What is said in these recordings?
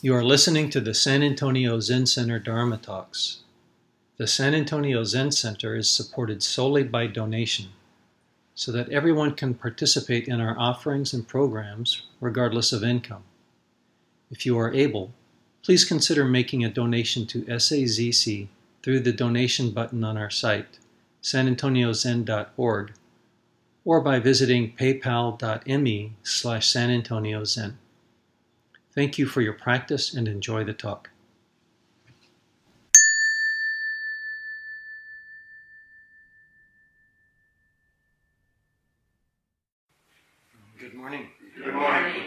You are listening to the San Antonio Zen Center Dharma Talks. The San Antonio Zen Center is supported solely by donation so that everyone can participate in our offerings and programs regardless of income. If you are able, please consider making a donation to SAZC through the donation button on our site, sanantoniozen.org, or by visiting paypal.me slash sanantoniozen. Thank you for your practice and enjoy the talk. Good morning. Good morning.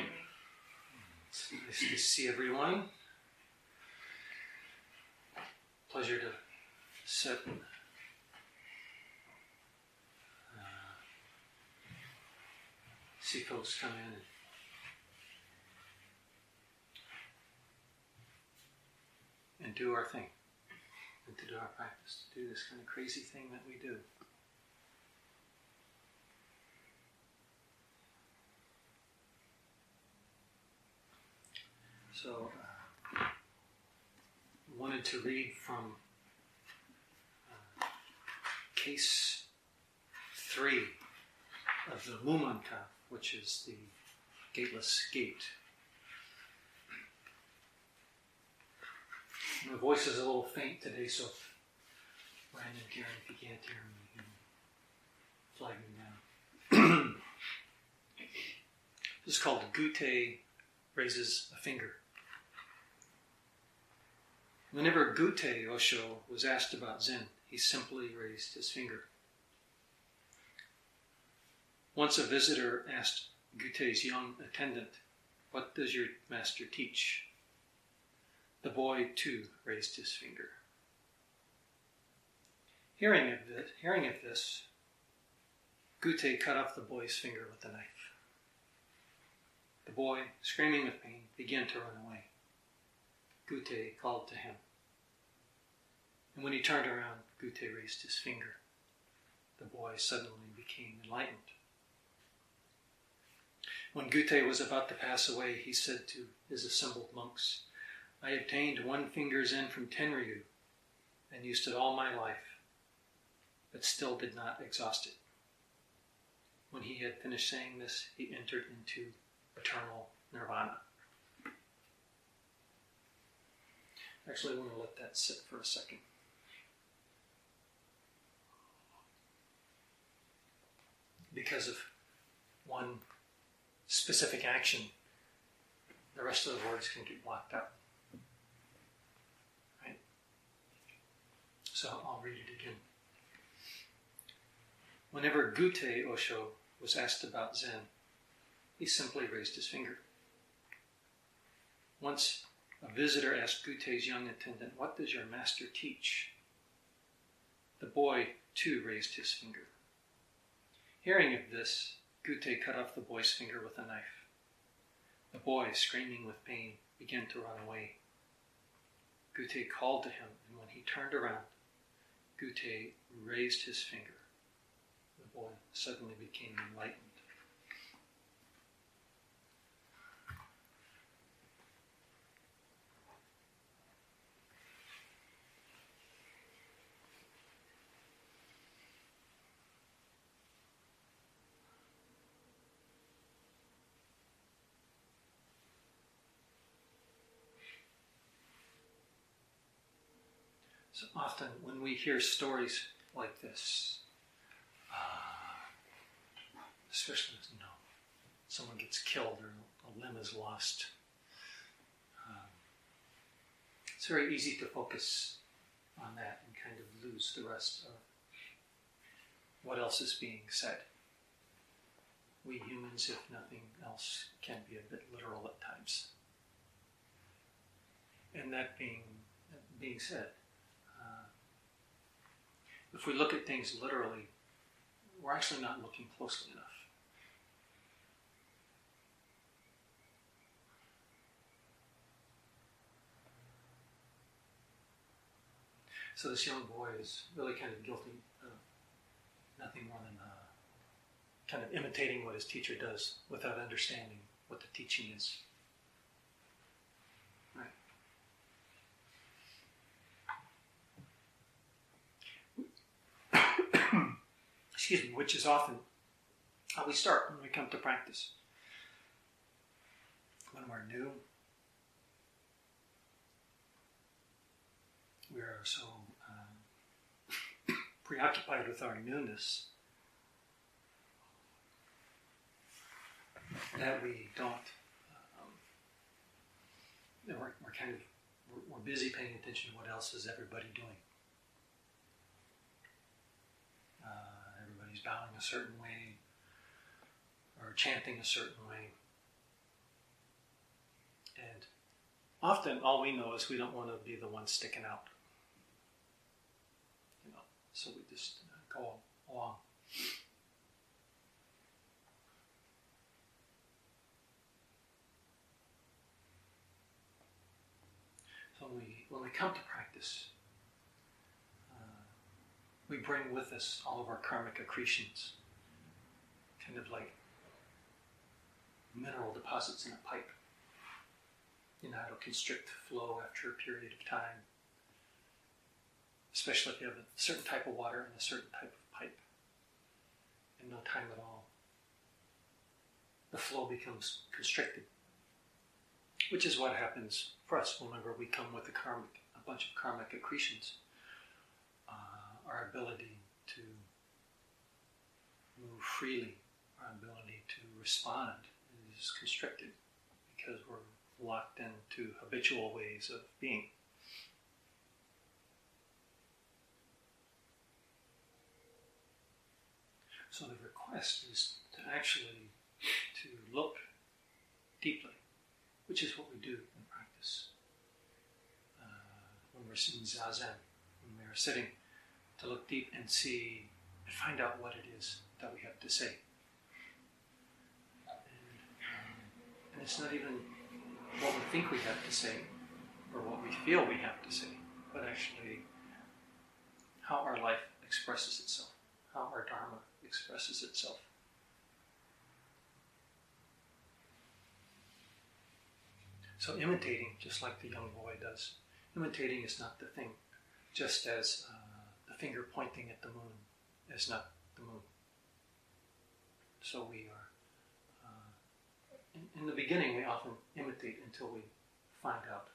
It's nice to see everyone. Pleasure to sit. Uh, see folks come in and and do our thing and to do our practice, to do this kind of crazy thing that we do. So, uh, wanted to read from uh, case three of the Mumonkan, which is the gateless gate. My voice is a little faint today, so Brandon, Karen, if you can't hear me, you flag me down. this is called Gutei Raises a Finger. Whenever Gutei Osho was asked about Zen, he simply raised his finger. Once a visitor asked Gutei's young attendant, What does your master teach? The boy, too, raised his finger. Hearing of this, hearing of this Gutei cut off the boy's finger with a knife. The boy, screaming with pain, began to run away. Gutei called to him. And when he turned around, Gutei raised his finger. The boy suddenly became enlightened. When Gutei was about to pass away, he said to his assembled monks, I obtained one finger's end from Tenryu and used it all my life, but still did not exhaust it. When he had finished saying this, he entered into eternal nirvana. Actually, I want to let that sit for a second. Because of one specific action, the rest of the words can get blocked out. So I'll read it again. Whenever Gutei Osho was asked about Zen, he simply raised his finger. Once a visitor asked Gutei's young attendant, What does your master teach? The boy, too, raised his finger. Hearing of this, Gutei cut off the boy's finger with a knife. The boy, screaming with pain, began to run away. Gutei called to him, and when he turned around, Gutei raised his finger. The boy suddenly became enlightened. So often, when we hear stories like this, uh, especially you know, someone gets killed or a limb is lost, um, it's very easy to focus on that and kind of lose the rest of what else is being said. We humans, if nothing else, can be a bit literal at times. And that being being said, if we look at things literally, we're actually not looking closely enough. So this young boy is really kind of guilty of nothing more than uh, kind of imitating what his teacher does without understanding what the teaching is. Excuse me, which is often how we start when we come to practice. When we're new, we are so um, preoccupied with our newness that we don't. Um, we're, we're kind of we're, we're busy paying attention to what else is everybody doing. Uh, everybody's bowing a certain way or chanting a certain way. And often all we know is we don't want to be the one sticking out. You know, so we just uh, go along. So when we, when we come to practice, we bring with us all of our karmic accretions, kind of like mineral deposits in a pipe. You know, it'll constrict flow after a period of time, especially if you have a certain type of water in a certain type of pipe. In no time at all, the flow becomes constricted, which is what happens for us whenever we come with a karmic, a bunch of karmic accretions. Our ability to move freely, our ability to respond is constricted because we're locked into habitual ways of being. So the request is to actually to look deeply, which is what we do in practice. Uh, when we're in zazen, when we're sitting, to look deep and see and find out what it is that we have to say. And it's not even what we think we have to say or what we feel we have to say, but actually how our life expresses itself, how our Dharma expresses itself. So, imitating, just like the young boy does, imitating is not the thing, just as uh, finger pointing at the moon is not the moon. So, we are in, in, the beginning, we often imitate until we find out,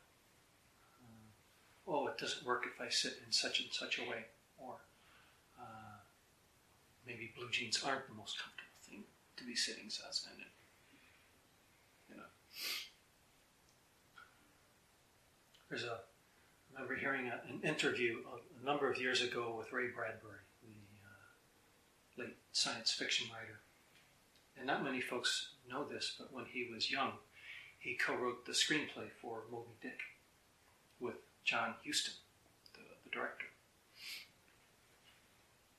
uh, oh, it doesn't work if I sit in such and such a way, or uh, maybe blue jeans aren't the most comfortable thing to be sitting zazen in. You know, there's a. I remember hearing a, an interview a, a, number of years ago with Ray Bradbury, the uh, late science fiction writer, and not many folks know this, but when he was young, he co-wrote the screenplay for Moby Dick with John Huston, the, the director.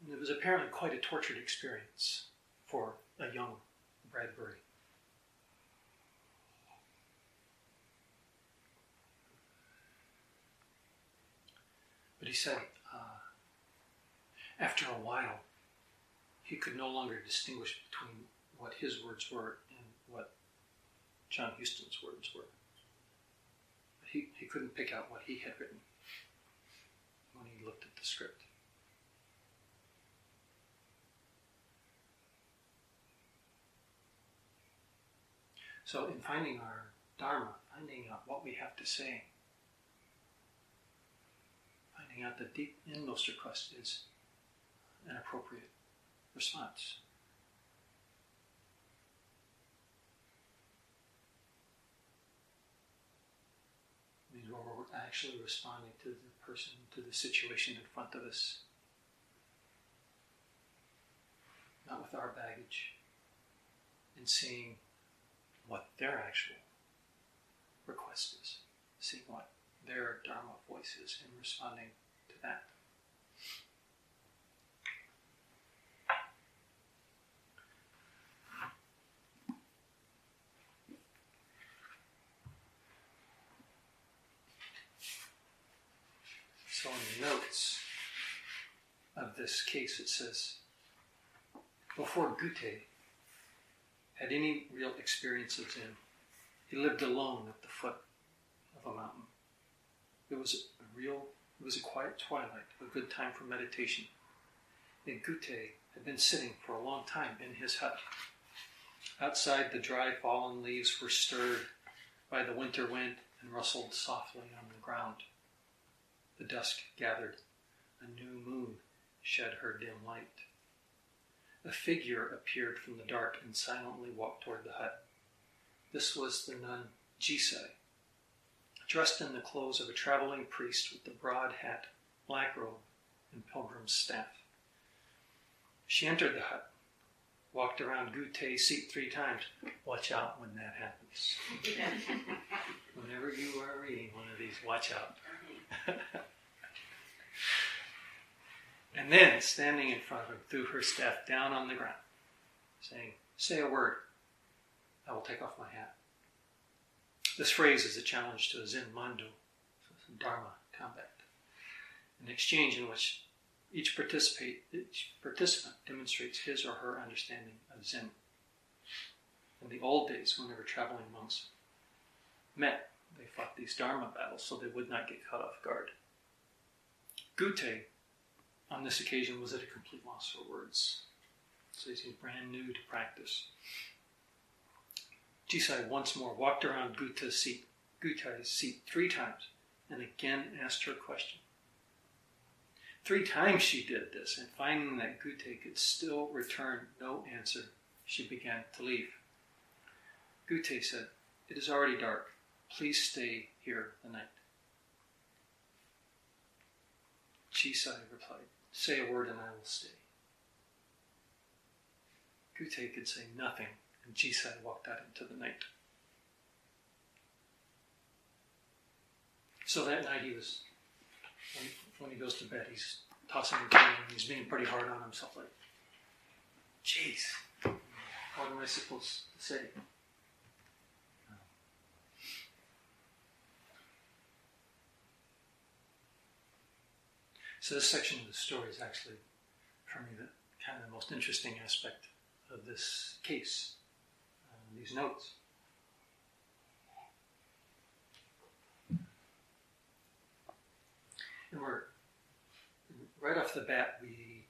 And it was apparently quite a tortured experience for a young Bradbury. But he said, uh, after a while, he could no longer distinguish between what his words were and what John Huston's words were. He, he couldn't pick out what he had written when he looked at the script. So, in finding our Dharma, finding out what we have to say, finding out the deep inmost request is an appropriate response. where we're actually responding to the person, to the situation in front of us. Not with our baggage. And seeing what their actual request is. Seeing what their Dharma voice is and responding that. So in the notes of this case, it says, before Gutei had any real experience of Zen, he lived alone at the foot of a mountain. It was a real, it was a quiet twilight, a good time for meditation. that Gutei had been sitting for a long time in his hut. Outside, the dry fallen leaves were stirred by the winter wind and rustled softly on the ground. The dusk gathered. A new moon shed her dim light. A figure appeared from the dark and silently walked toward the hut. This was the nun Jisai, dressed in the clothes of a traveling priest with the broad hat, black robe, and pilgrim's staff. She entered the hut, walked around Gutei's seat three times. Watch out when that happens. Whenever you are reading one of these, watch out. and then, standing in front of him, threw her staff down on the ground, saying, Say a word. I will take off my hat. This phrase is a challenge to a Zen Mando, Dharma combat, an exchange in which each, participate, each participant demonstrates his or her understanding of Zen. In the old days, whenever traveling monks met, they fought these Dharma battles so they would not get caught off guard. Gutei, on this occasion, was at a complete loss for words. So he he's brand new to practice. Jisai once more walked around Guta's seat, Gutai's seat three times and again asked her question. Three times she did this, and finding that Gutei could still return no answer, she began to leave. Gutei said, It is already dark. Please stay here the night. Jisai replied, Say a word and I will stay. Gutei could say nothing and Jisai walked out into the night. So that night he was, when, when he goes to bed, he's tossing and turning he's being pretty hard on himself, like, jeez, what am I supposed to say? So this section of the story is actually, for me, the kind of the most interesting aspect of this case these notes. And we're right off the bat, we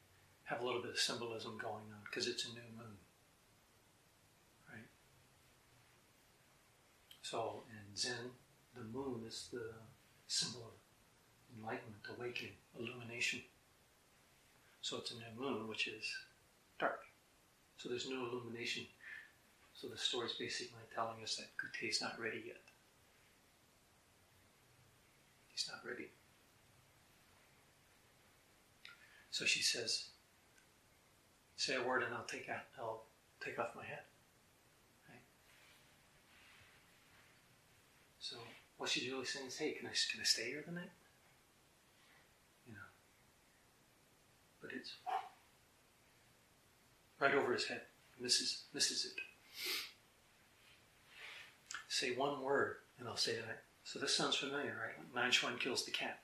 have a little bit of symbolism going on because it's a new moon, right? So in Zen, the moon is the symbol of enlightenment, awakening, illumination. So it's a new moon, which is dark. So there's no illumination so the story is basically telling us that is not ready yet. He's not ready. So she says, "Say a word, and I'll take out, I'll take off my hat." Right? So what she's really saying is, "Hey, can I can I stay here tonight?" You know. But it's right over his head. Misses misses it. Say one word, and I'll say that. So this sounds familiar, right? Nan-chuan kills the cat.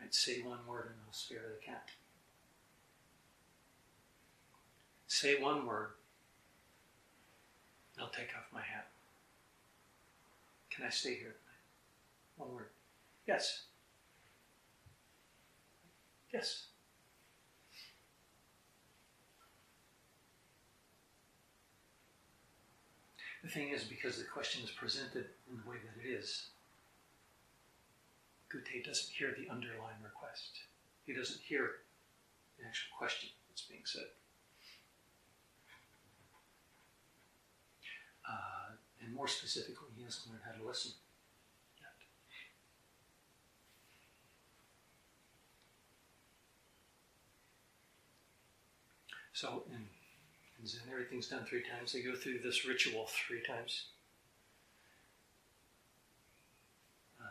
Right? Say one word, and I'll spare the cat. Say one word, I'll take off my hat. Can I stay here tonight? One word. Yes. Yes. The thing is, because the question is presented in the way that it is, Gutei doesn't hear the underlying request. He doesn't hear the actual question that's being said. Uh, and more specifically, he hasn't learned how to listen. So, in and everything's done three times. They go through this ritual three times. Uh,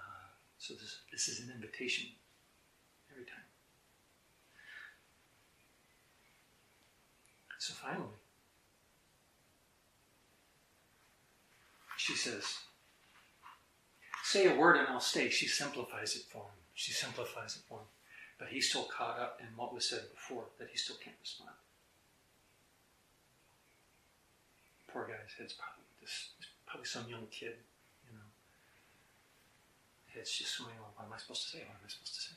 so this, this is an invitation every time. So finally, she says, Say a word and I'll stay. She simplifies it for him. She simplifies it for him. But he's still caught up in what was said before, that he still can't respond. poor guy's head's probably this probably some young kid, you know. Head's just swimming. Well, what am I supposed to say? What am I supposed to say?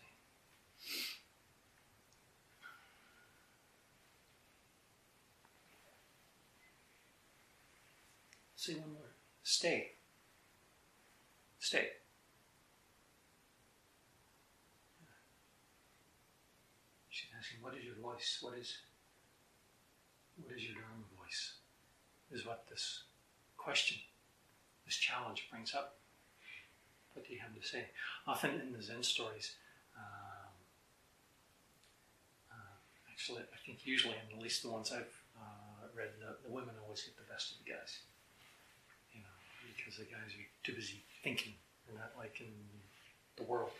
Say one more. Stay. Stay. She's asking, what is your voice? What is what is your dharma? Is what this question, this challenge brings up. What do you have to say? Often in the Zen stories, um, uh, actually, I think usually, at least the ones I've uh, read, the, the women always get the best of the guys. You know, because the guys are too busy thinking. They're not like in the world.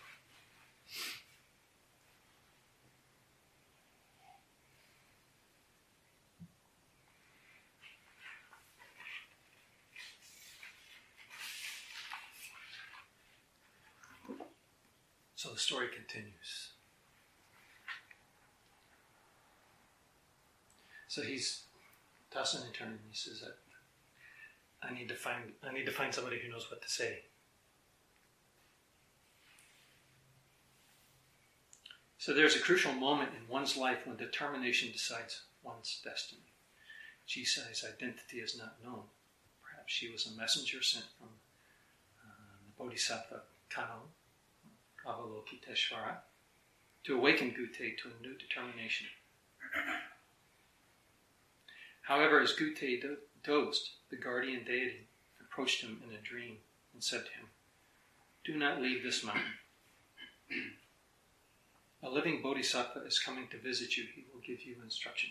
So the story continues. So he's tossing and turning. He says that I need to find I need to find somebody who knows what to say. So there's a crucial moment in one's life when determination decides one's destiny. Jisai's identity is not known. Perhaps she was a messenger sent from uh, the Bodhisattva Kannon, Avalokiteshvara, to awaken Gutei to a new determination. However, as Gutei do- dozed, the guardian deity approached him in a dream and said to him, Do not leave this mountain. a living bodhisattva is coming to visit you. He will give you instruction.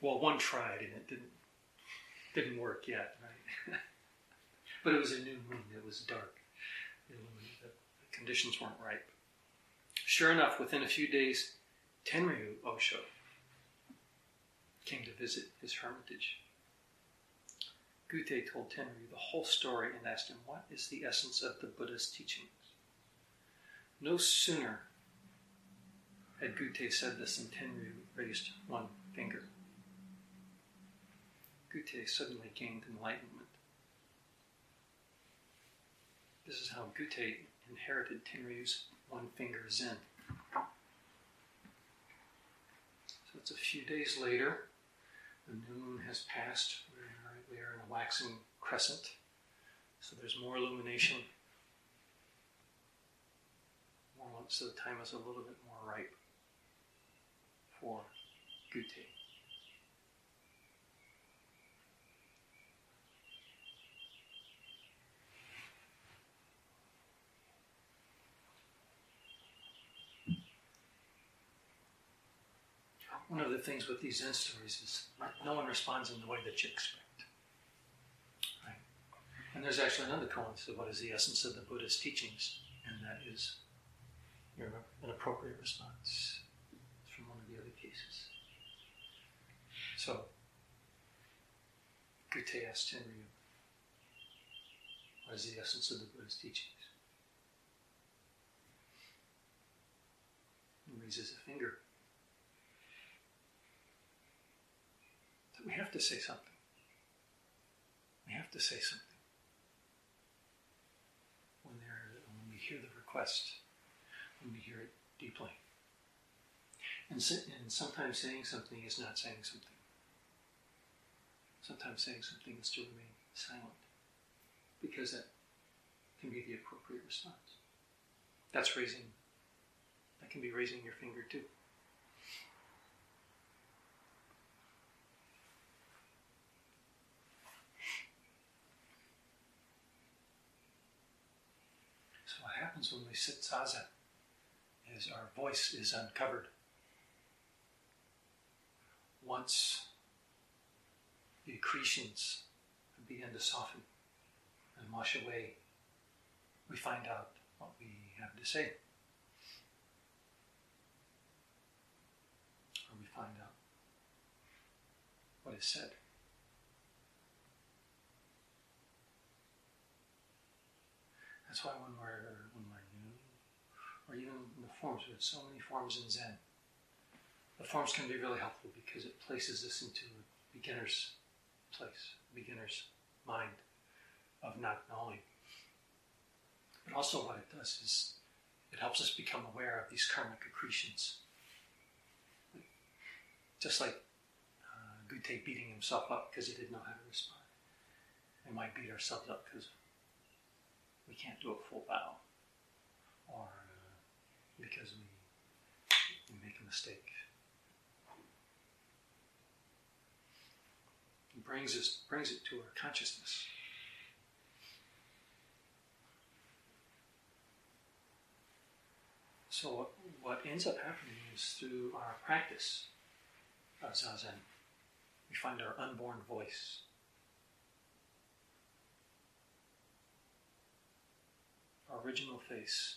Well, one tried and it didn't didn't work yet, right? but it was a new moon. It was dark. The, the conditions weren't ripe. Sure enough, within a few days, Tenryu Osho came to visit his hermitage. Gutei told Tenryu the whole story and asked him, What is the essence of the Buddha's teachings? No sooner had Gutei said this than Tenryu raised one finger. Gutei suddenly gained enlightenment. This is how Gutei inherited Tenryu's one finger Zen. So it's a few days later. The new moon has passed. We are, we are in a waxing crescent. So there's more illumination. So the time is a little bit more ripe for Gutei. One of the things with these Zen stories is no one responds in the way that you expect. Right? And there's actually another coincidence of what is the essence of the Buddha's teachings, and that is you remember, an appropriate response from one of the other cases. So, Gutei asked Tenryu, what is the essence of the Buddha's teachings? He raises a finger. We have to say something. We have to say something. When, when we hear the request, when we hear it deeply. And, and sometimes saying something is not saying something. Sometimes saying something is to remain silent because that can be the appropriate response. That's raising, that can be raising your finger too. Happens when we sit zazen is our voice is uncovered. Once the accretions begin to soften and wash away, we find out what we have to say. Or we find out what is said. That's why when we're or even the forms, we have so many forms in Zen. The forms can be really helpful because it places us into a beginner's place, a beginner's mind of not knowing. But also, what it does is it helps us become aware of these karmic accretions. Just like uh, Gutei beating himself up because he didn't know how to respond. We might beat ourselves up because we can't do a full bow, or because we, we make a mistake. It brings us brings it to our consciousness. So what, what ends up happening is through our practice of zazen, we find our unborn voice. Our original face.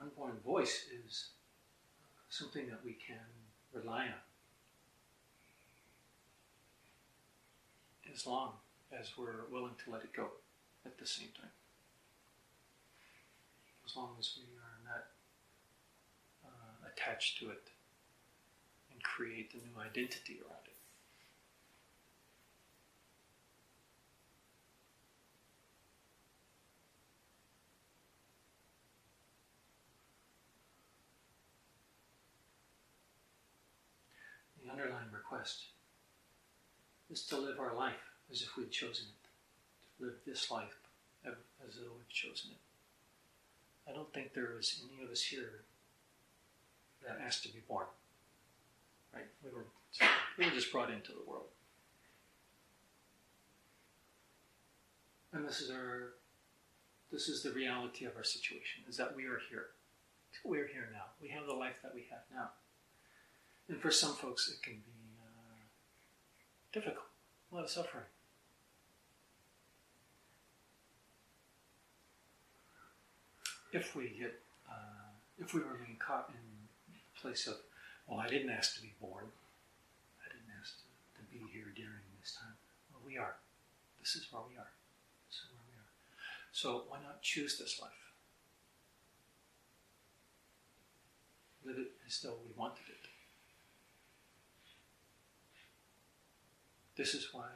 Unborn voice is something that we can rely on. As long as we're willing to let it go at the same time as long as we are not uh, attached to it and create a new identity around it. The underlying request is to live our life as if we'd chosen it, to live this life as though we'd chosen it. I don't think there is any of us here that asked to be born. Right? We were, we were just brought into the world. And this is our this is the reality of our situation, is that we are here. We're here now. We have the life that we have now. And for some folks it can be difficult, a lot of suffering. if we get, uh, if we remain caught in a place of, well, I didn't ask to be born, I didn't ask to, to be here during this time. Well, we are. This is where we are. This is where we are. So why not choose this life? Live it as though we wanted it. This is why,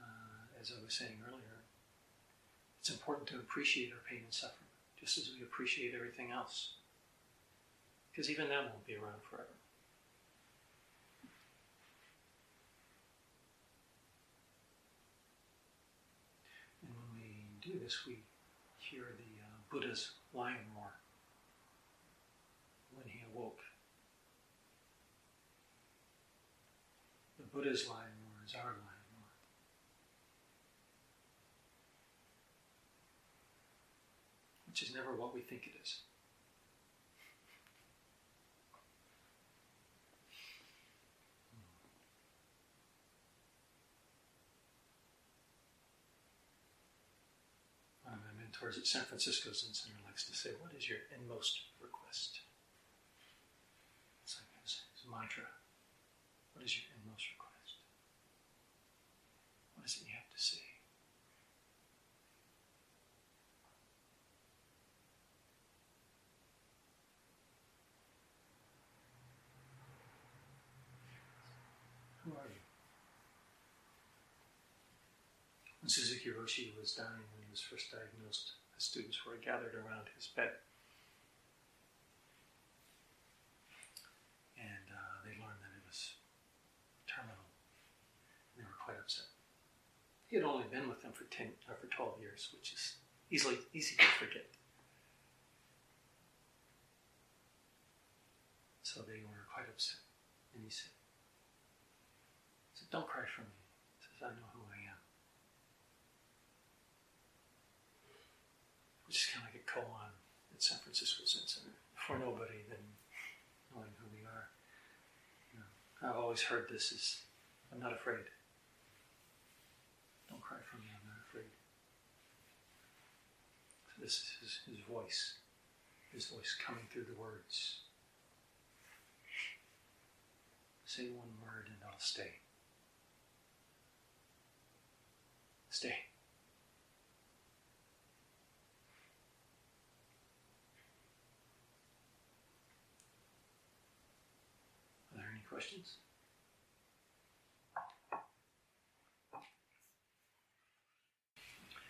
uh, as I was saying earlier, it's important to appreciate our pain and suffering just as we appreciate everything else. Because even that won't be around forever. And when we do this, we hear the uh, Buddha's lion roar when he awoke. The Buddha's lion roar is which is never what we think it is. Mentors at San Francisco Zen Center likes to say, What is your inmost request? It's like his, his mantra. What is your inmost request? What is it you have to say? When Suzuki Roshi was dying, when he was first diagnosed, the students were gathered around his bed. And uh, they learned that it was terminal. And they were quite upset. He had only been with them for 10 or uh, for 12 years, which is easily easy to forget. So they were quite upset. And he said, he said Don't cry for me. He says, I know who I am. just kind of like a koan at San Francisco Center. For nobody, then knowing who we are. You know, I've always heard this as I'm not afraid. Don't cry for me, I'm not afraid. So this is his, his voice, his voice coming through the words. Say one word and I'll stay. Stay. Are there any questions?